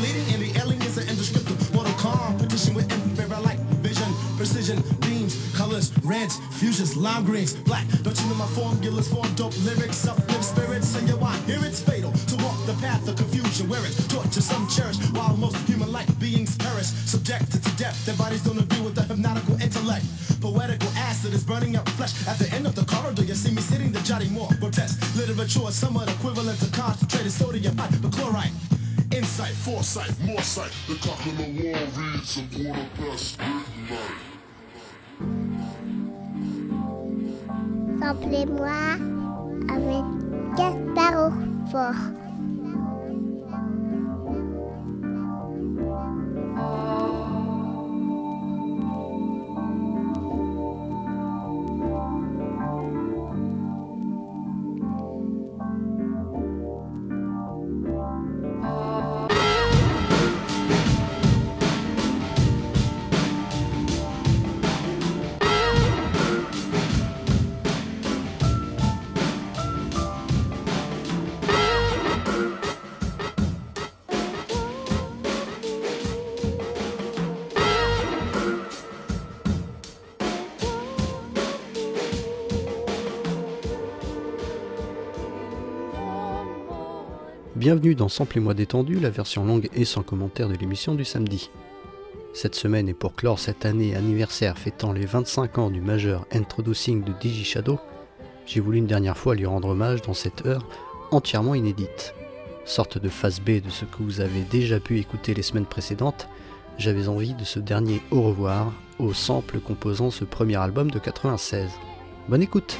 intuition. Deleting any aliens and indescriptible mortal competition with infrared light vision, precision, beams, colors, reds, fusions, lime greens, black. Don't you know my formulas form dope lyrics, uplift spirits, and yo, I hear it's fatal to walk the path of confusion where it's taught to some cherish, while most human-like beings perish, subjected to death. Their bodies don't agree with the hypnotical intellect. Poetical acid is burning up flesh. At the end of the corridor, you see me sitting there jotting more grotesque literature, somewhat equivalent to concentrated sodium hypochlorite. Insight, foresight, more sight. The cock on the wall reads a quarter past midnight. Samplez-moi avec Gaspard Fort. Bienvenue dans Sample et moi détendu, la version longue et sans commentaire de l'émission du samedi. Cette semaine est pour clore cette année anniversaire fêtant les 25 ans du majeur Introducing de Digi Shadow, j'ai voulu une dernière fois lui rendre hommage dans cette heure entièrement inédite. Sorte de phase B de ce que vous avez déjà pu écouter les semaines précédentes, j'avais envie de ce dernier au revoir au sample composant ce premier album de 96. Bonne écoute!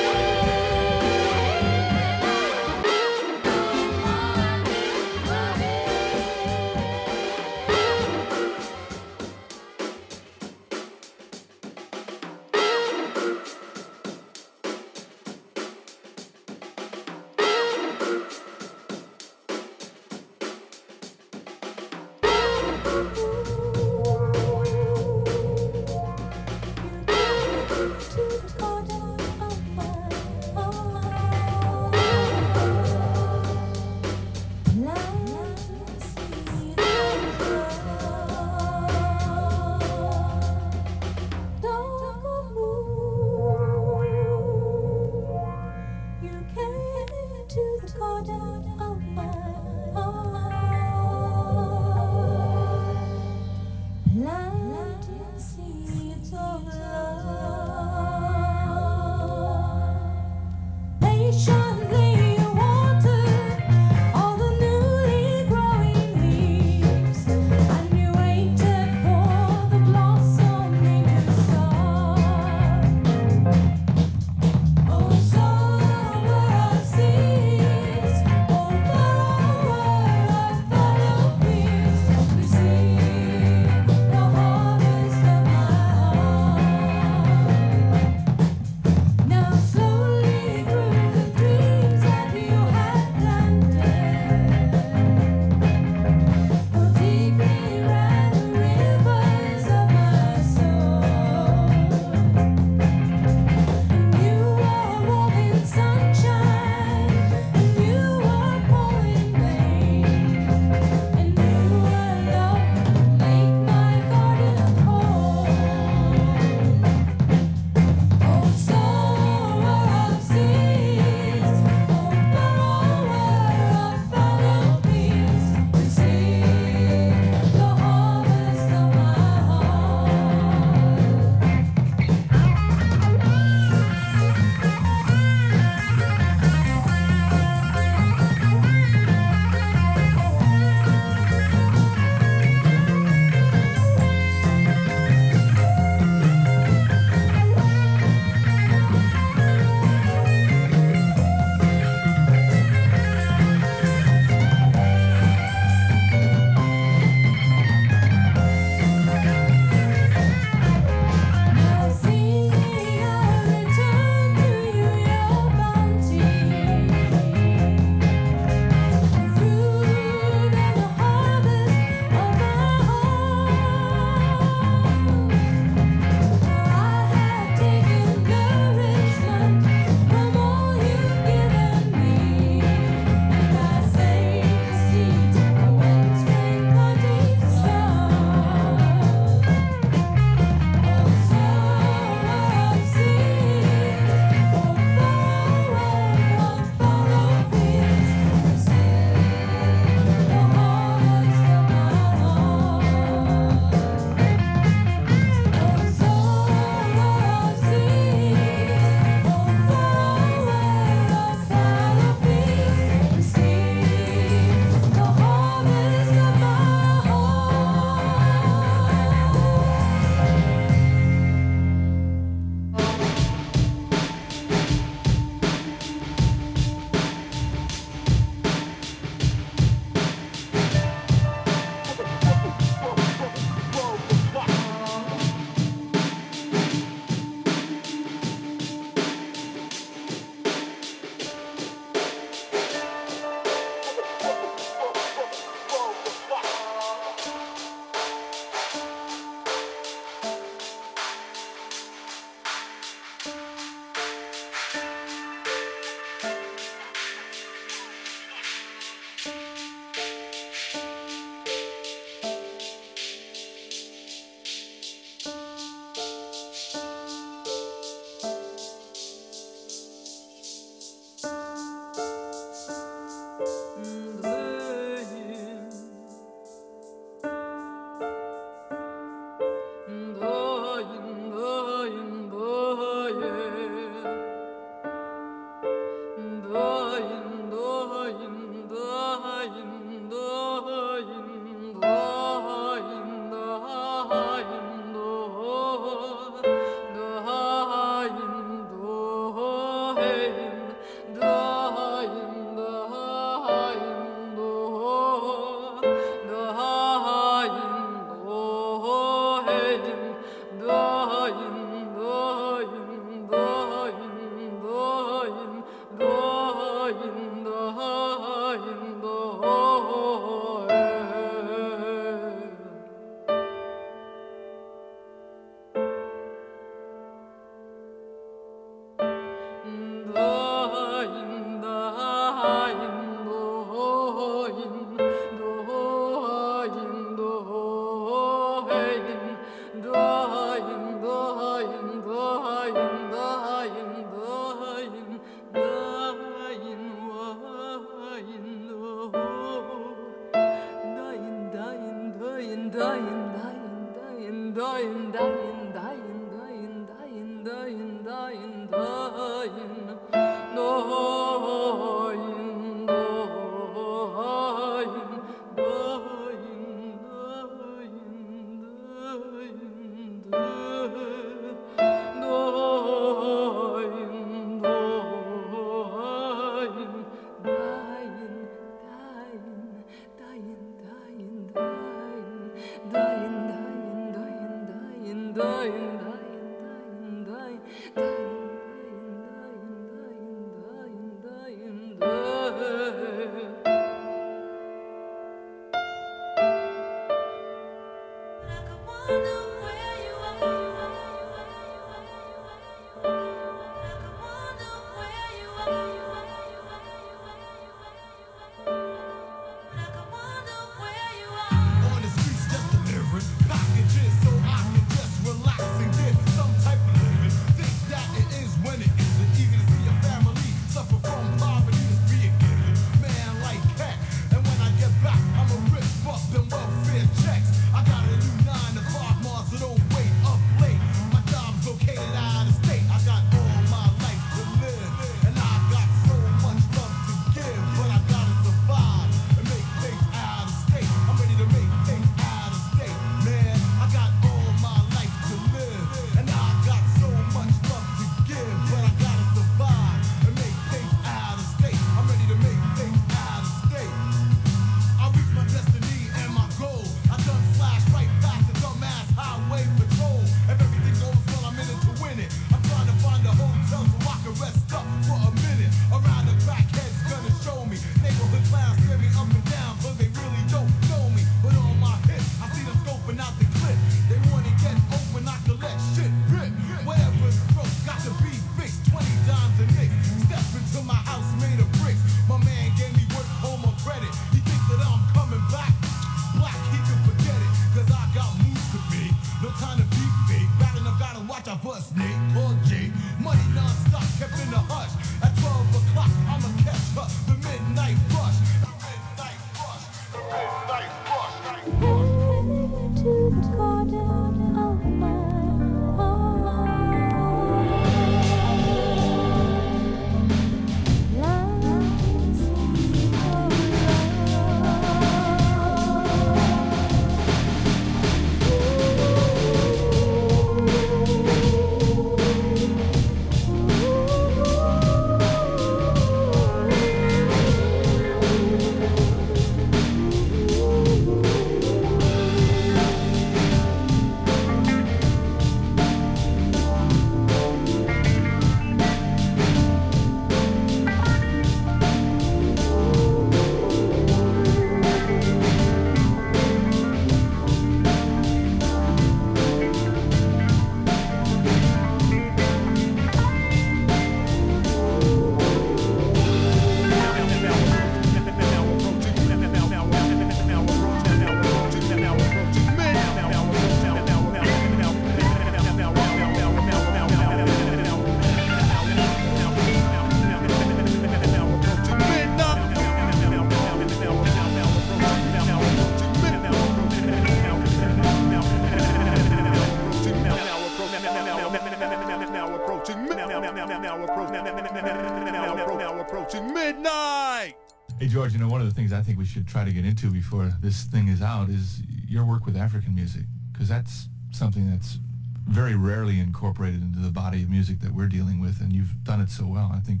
Should try to get into before this thing is out is your work with African music, because that's something that's very rarely incorporated into the body of music that we're dealing with, and you've done it so well. I think,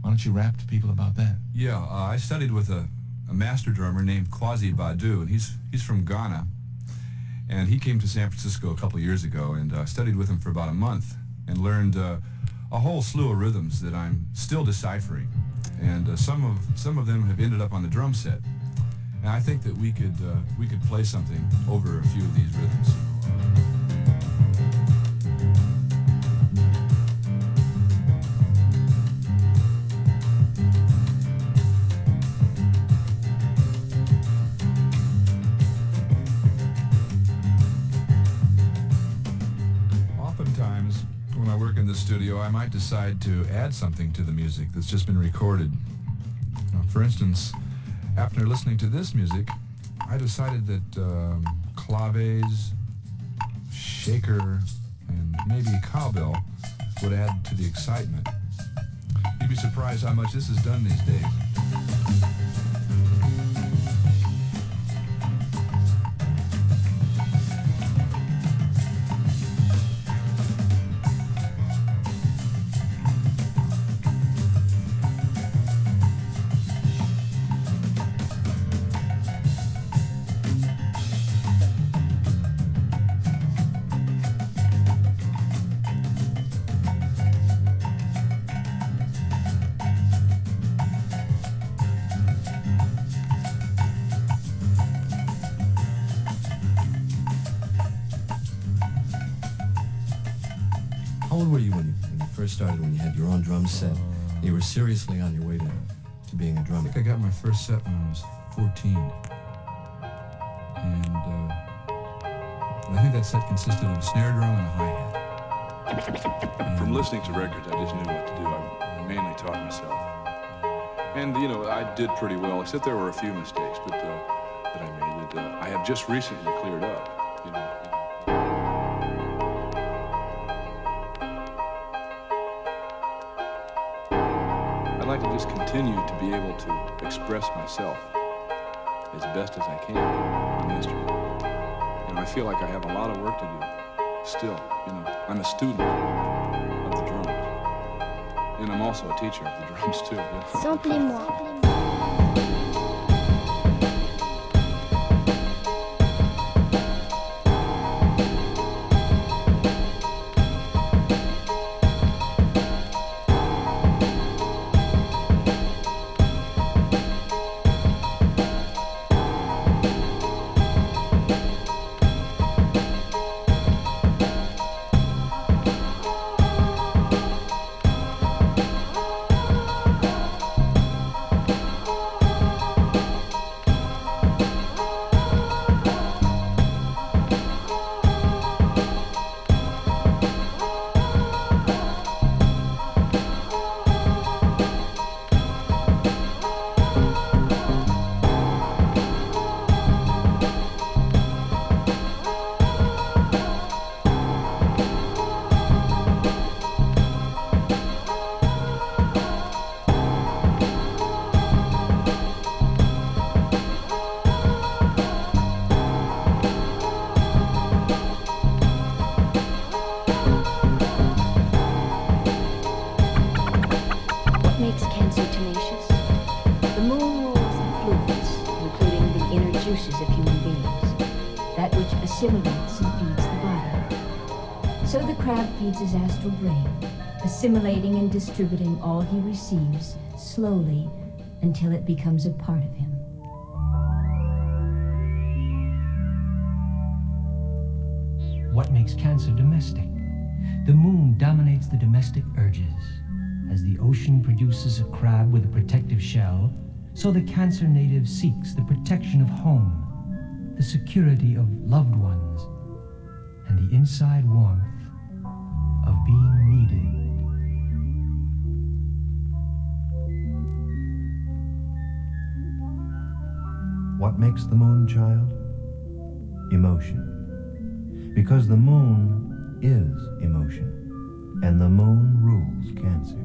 why don't you rap to people about that? Yeah, uh, I studied with a, a master drummer named Kwasi Badu, and he's he's from Ghana, and he came to San Francisco a couple years ago, and uh, studied with him for about a month, and learned uh, a whole slew of rhythms that I'm still deciphering, and uh, some of some of them have ended up on the drum set. And I think that we could uh, we could play something over a few of these rhythms. Oftentimes, when I work in the studio, I might decide to add something to the music that's just been recorded. Uh, for instance, after listening to this music, I decided that um, claves, shaker, and maybe cowbell would add to the excitement. You'd be surprised how much this is done these days. Seriously on your way to, to being a drummer. think I got my first set when I was 14. And uh, I think that set consisted of a snare drum and a hi-hat. From listening to records, I just knew what to do. I, I mainly taught myself. And, you know, I did pretty well, except there were a few mistakes but, uh, that I made that uh, I have just recently cleared up. Continue to be able to express myself as best as I can the instrument. And I feel like I have a lot of work to do still. You know, I'm a student of the drums. And I'm also a teacher of the drums too. His astral brain, assimilating and distributing all he receives slowly until it becomes a part of him. What makes cancer domestic? The moon dominates the domestic urges. As the ocean produces a crab with a protective shell, so the cancer native seeks the protection of home, the security of loved ones, and the inside warmth of being needed. What makes the moon, child? Emotion. Because the moon is emotion, and the moon rules cancer.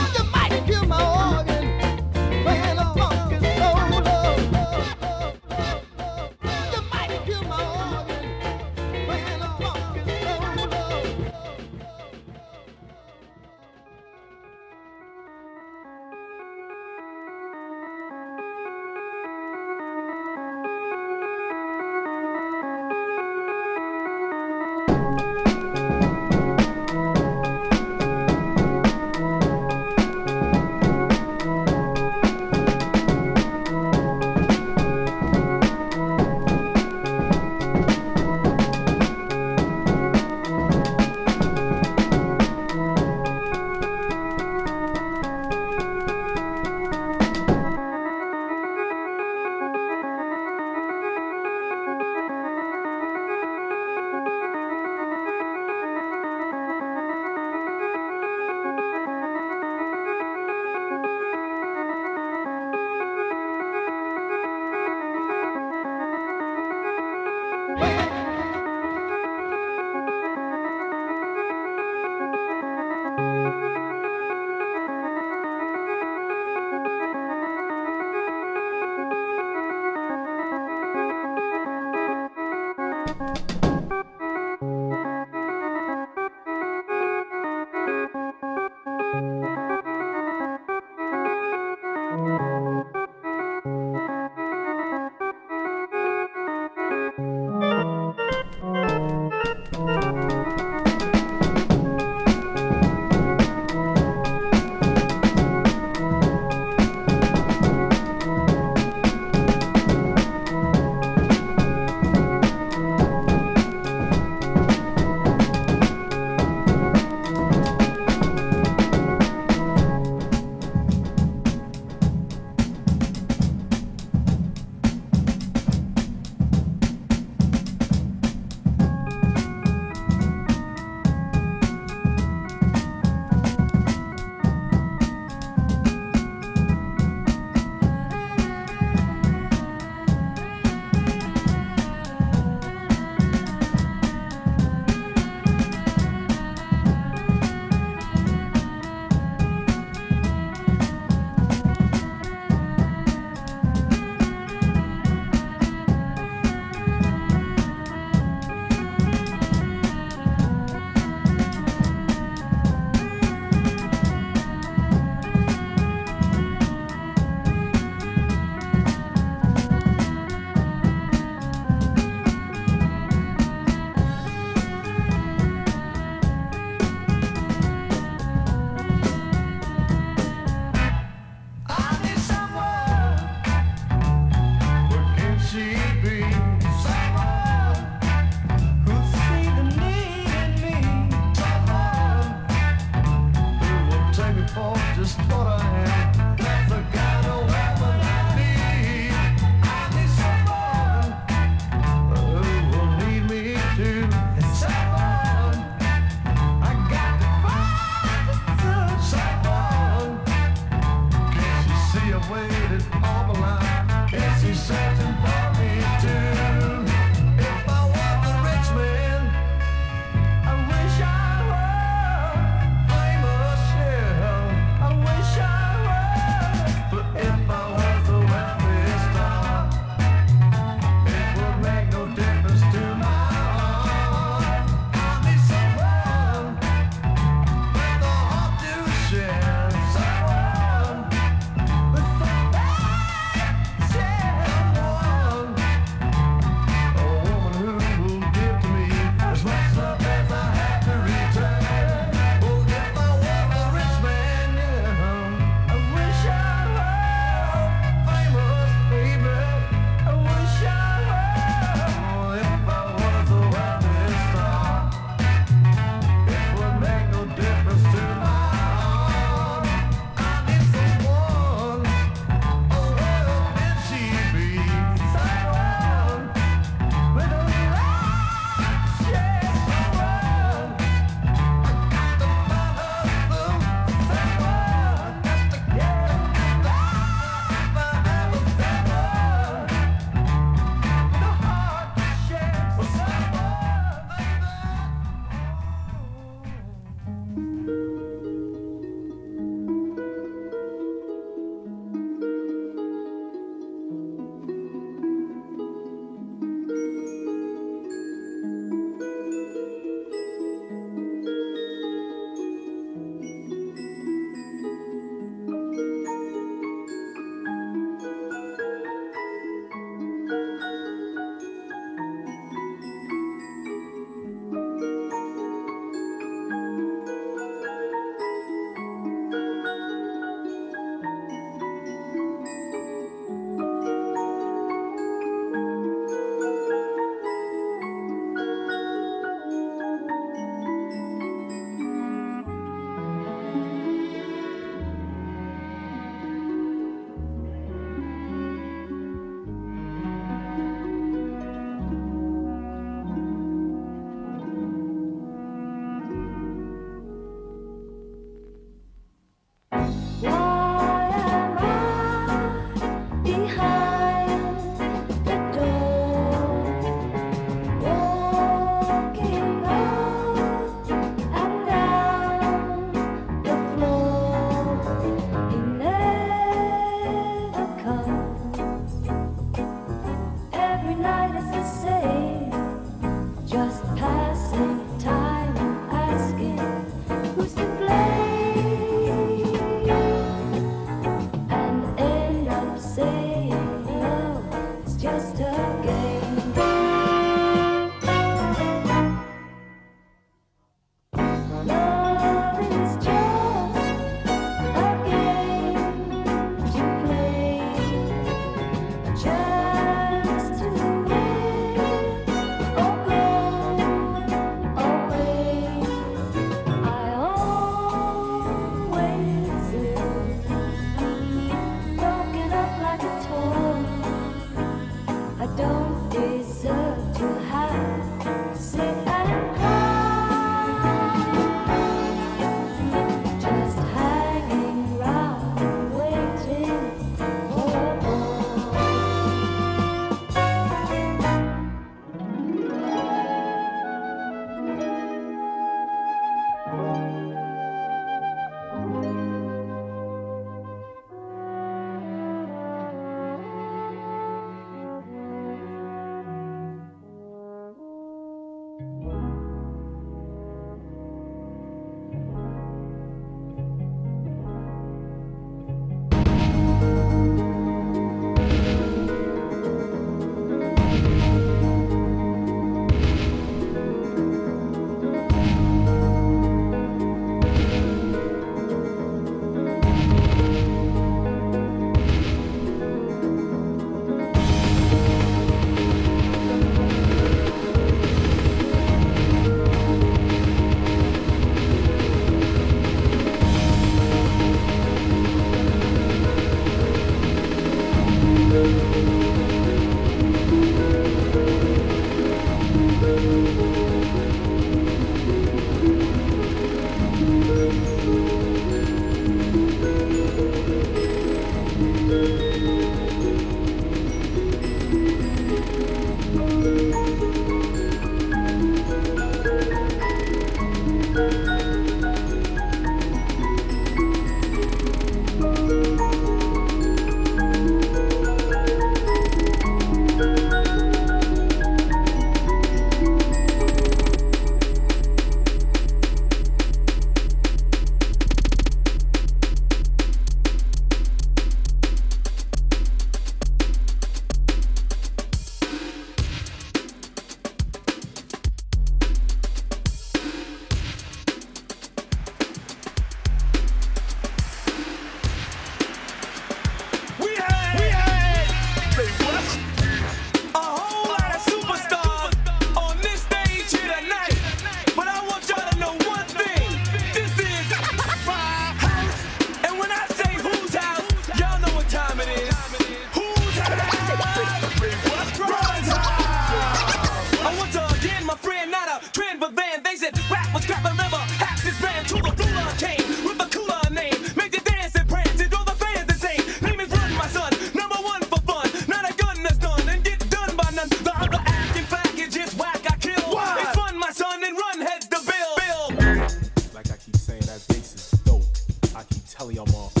Hell y'all ball.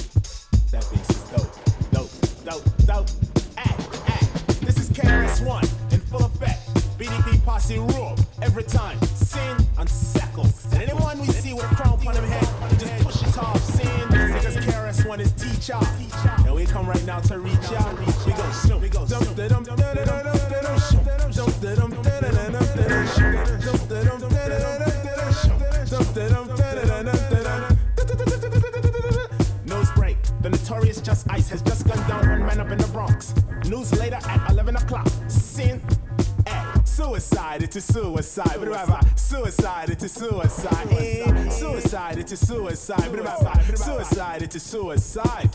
it's suicide. Suicide, suicide, it's a suicide.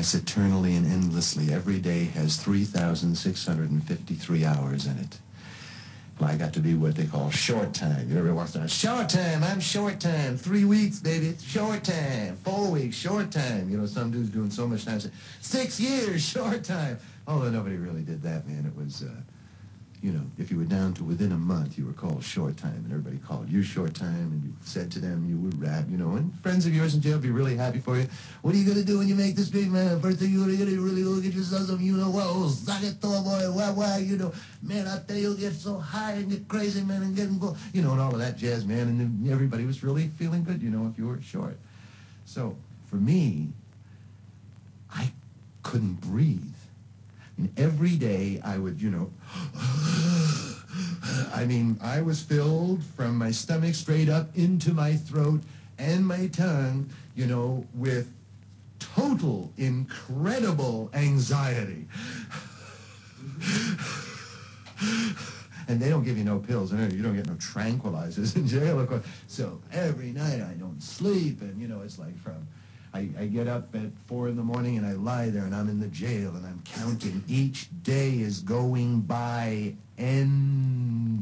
Lasts eternally and endlessly. Every day has 3,653 hours in it. Well, I got to be what they call short time. You ever watch that? Short time, I'm short time. Three weeks, baby. Short time. Four weeks, short time. You know, some dude's doing so much time. Six years, short time. Although nobody really did that, man. It was, uh, you know, if you were down to within a month, you were called short time, and everybody called you short time, and you said to them you would rap, you know, and friends of yours in jail be really happy for you. What are you gonna do when you make this big man? First thing you're gonna do, really go get yourself some, you know, what, whoa, suck it, throw boy, wah, wah, you know, man, I tell you, get so high and get crazy, man, and get go, you know, and all of that jazz, man, and everybody was really feeling good, you know, if you were short. So for me, I couldn't breathe. And every day I would, you know, I mean, I was filled from my stomach straight up into my throat and my tongue, you know, with total, incredible anxiety. And they don't give you no pills. and You don't get no tranquilizers in jail, of course. So every night I don't sleep, and you know it's like from I, I get up at four in the morning and I lie there and I'm in the jail and I'm counting. Each day is going by endlessly.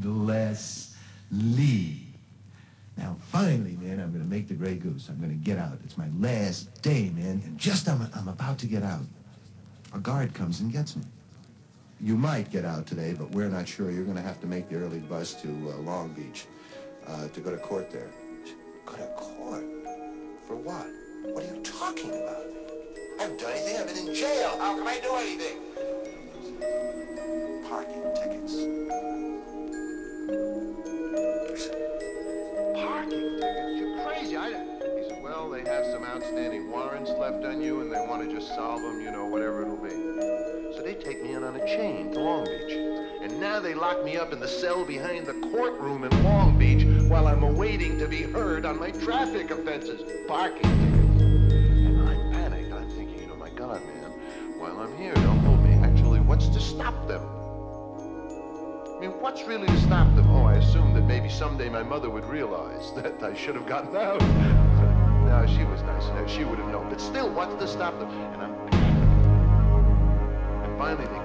Now, finally, man, I'm going to make the Grey Goose. I'm going to get out. It's my last day, man. And just I'm, I'm about to get out. A guard comes and gets me. You might get out today, but we're not sure. You're going to have to make the early bus to uh, Long Beach uh, to go to court there. Go to court? For what? What are you talking about? I haven't done anything. I've been in jail. How can I do anything? Parking tickets. Parking tickets? You're crazy. I, he said, well, they have some outstanding warrants left on you, and they want to just solve them, you know, whatever it'll be. So they take me in on a chain to Long Beach. And now they lock me up in the cell behind the courtroom in Long Beach while I'm awaiting to be heard on my traffic offenses. Parking Stop them? I mean, what's really to stop them? Oh, I assumed that maybe someday my mother would realize that I should have gotten out. no, she was nice. She would have known. But still, what's to stop them? And I'm and finally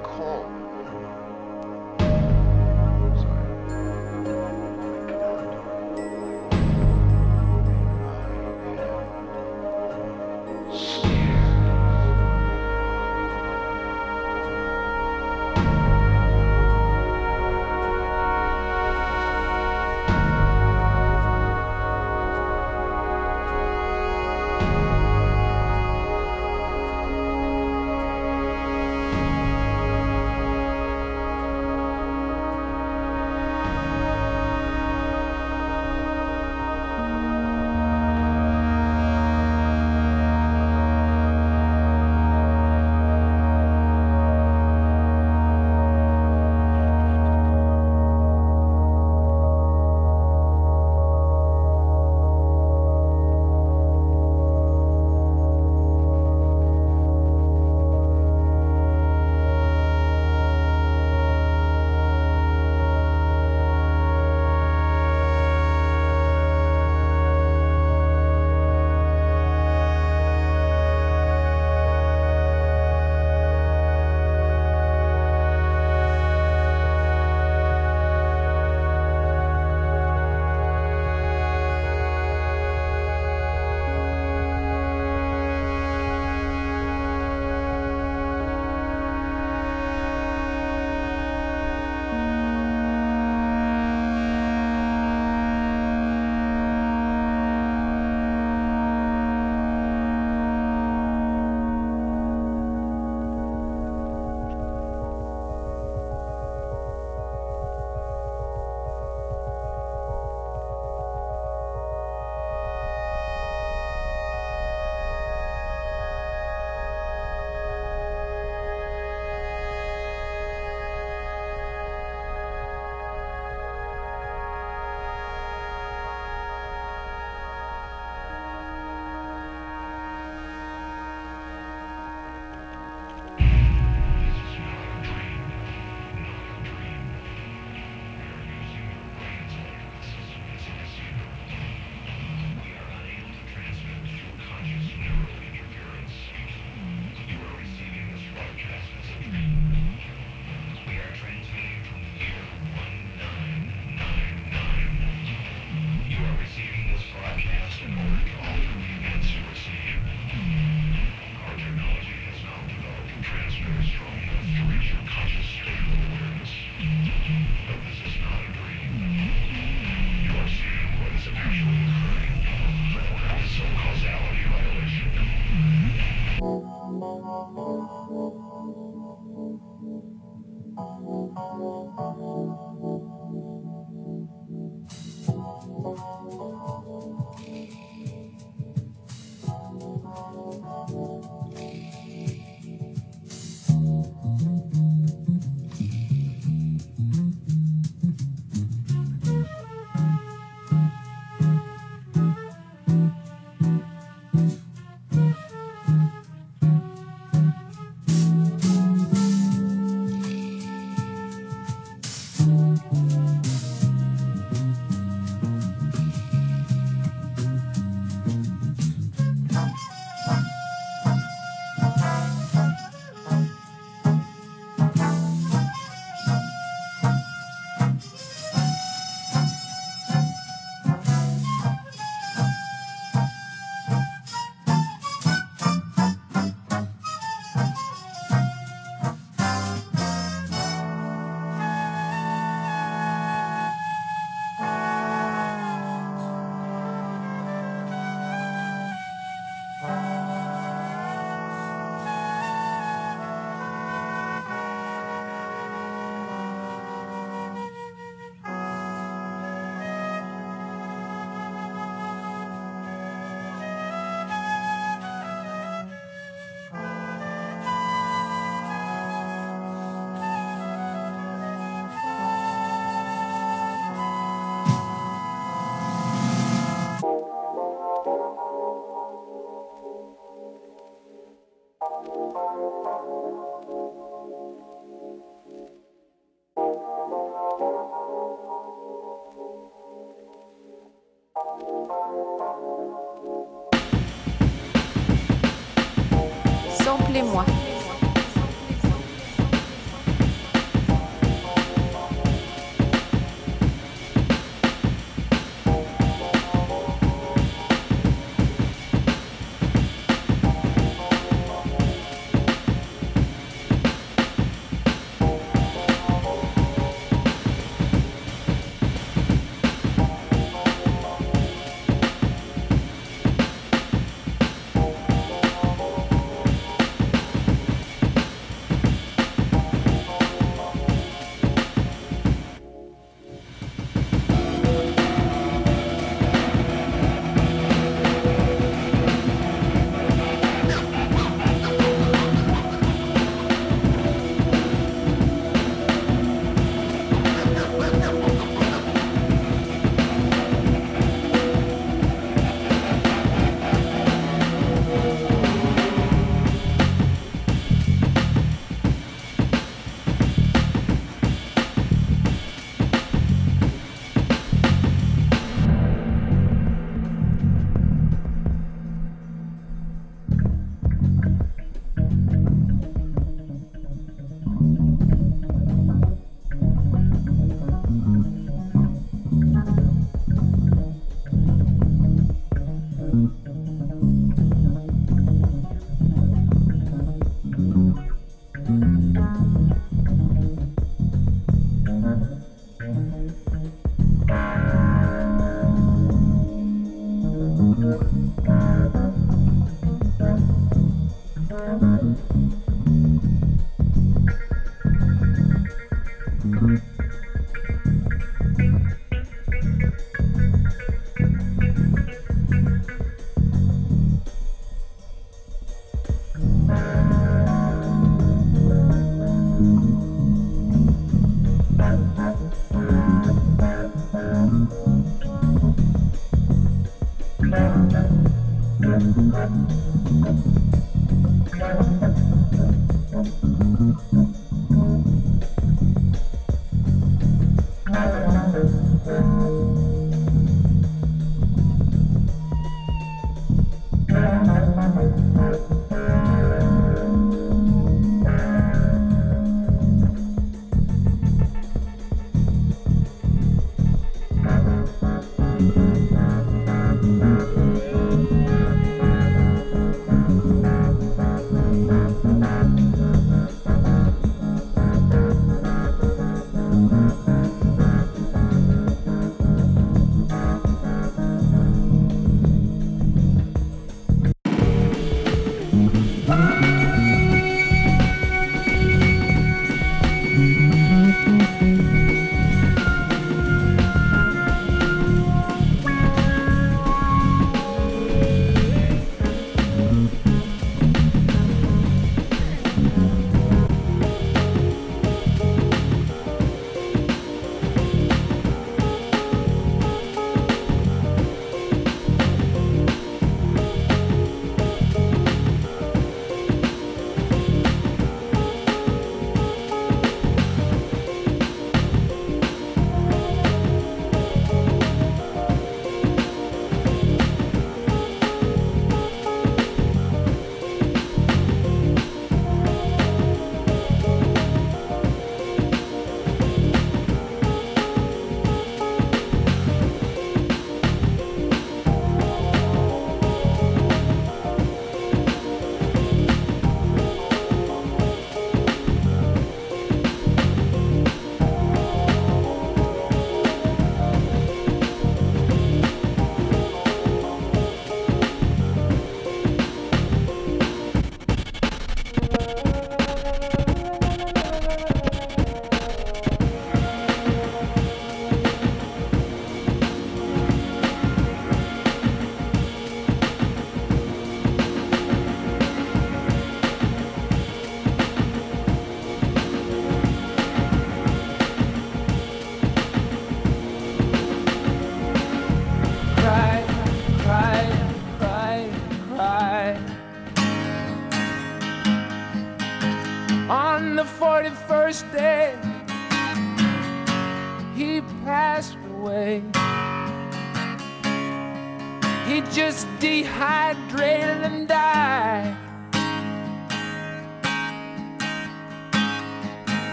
contemplez-moi.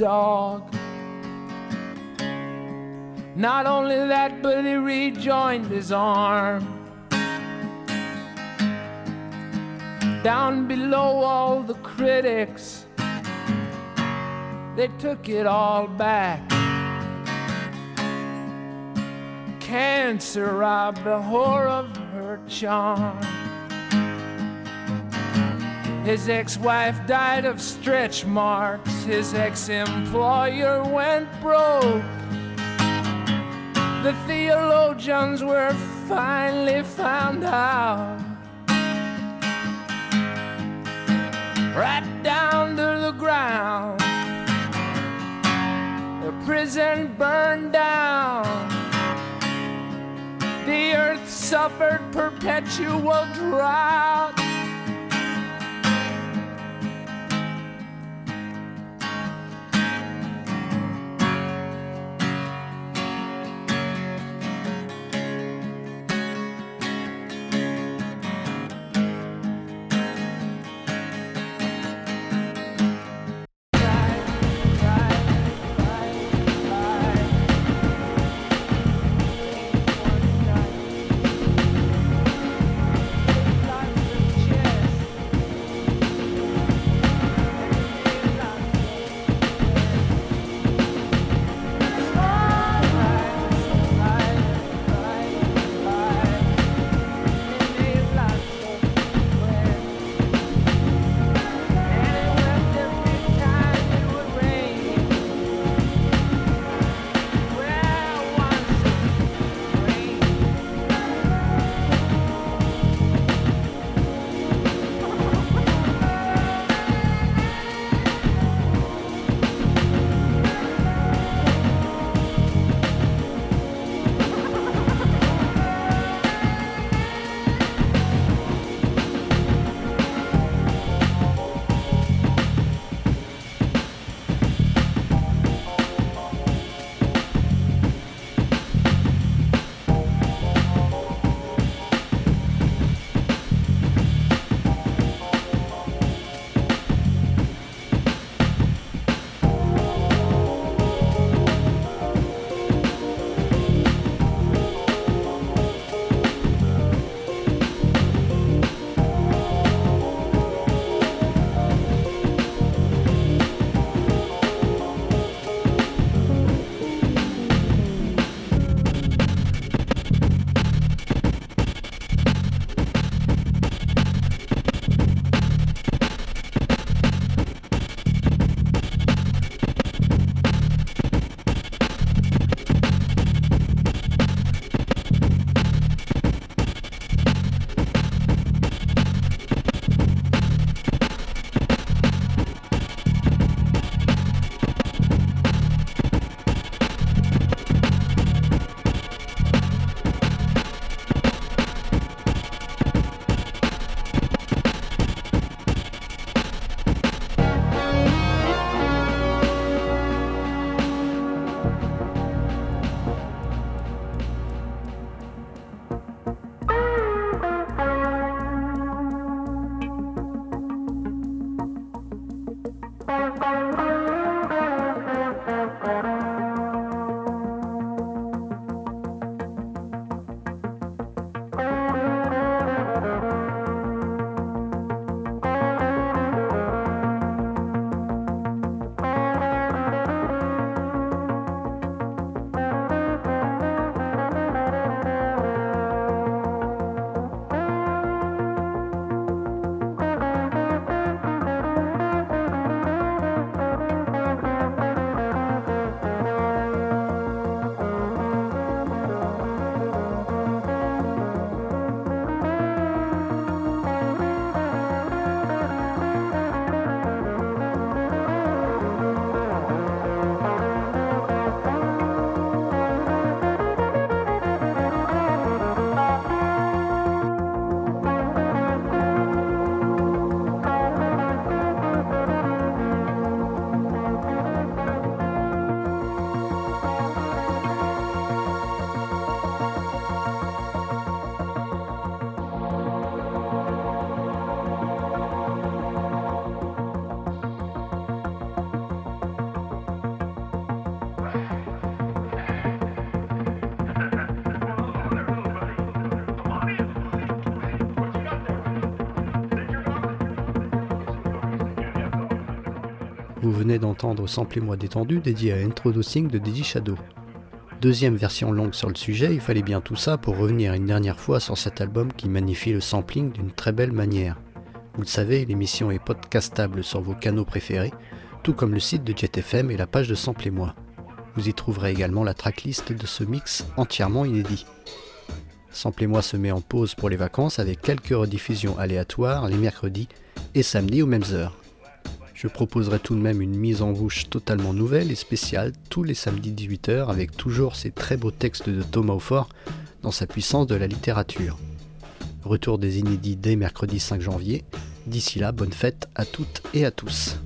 Dog. Not only that, but he rejoined his arm. Down below all the critics, they took it all back. Cancer robbed the whore of her charm. His ex wife died of stretch marks. His ex employer went broke. The theologians were finally found out. Right down to the ground. The prison burned down. The earth suffered perpetual drought. D'entendre Samplez-moi détendu dédié à Introducing de Didi Shadow. Deuxième version longue sur le sujet, il fallait bien tout ça pour revenir une dernière fois sur cet album qui magnifie le sampling d'une très belle manière. Vous le savez, l'émission est podcastable sur vos canaux préférés, tout comme le site de JetFM et la page de Samplez-moi. Vous y trouverez également la tracklist de ce mix entièrement inédit. Samplez-moi se met en pause pour les vacances avec quelques rediffusions aléatoires les mercredis et samedis aux mêmes heures. Je proposerai tout de même une mise en bouche totalement nouvelle et spéciale tous les samedis 18h avec toujours ces très beaux textes de Thomas Aufort dans sa puissance de la littérature. Retour des inédits dès mercredi 5 janvier. D'ici là, bonne fête à toutes et à tous.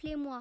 Samplez-moi.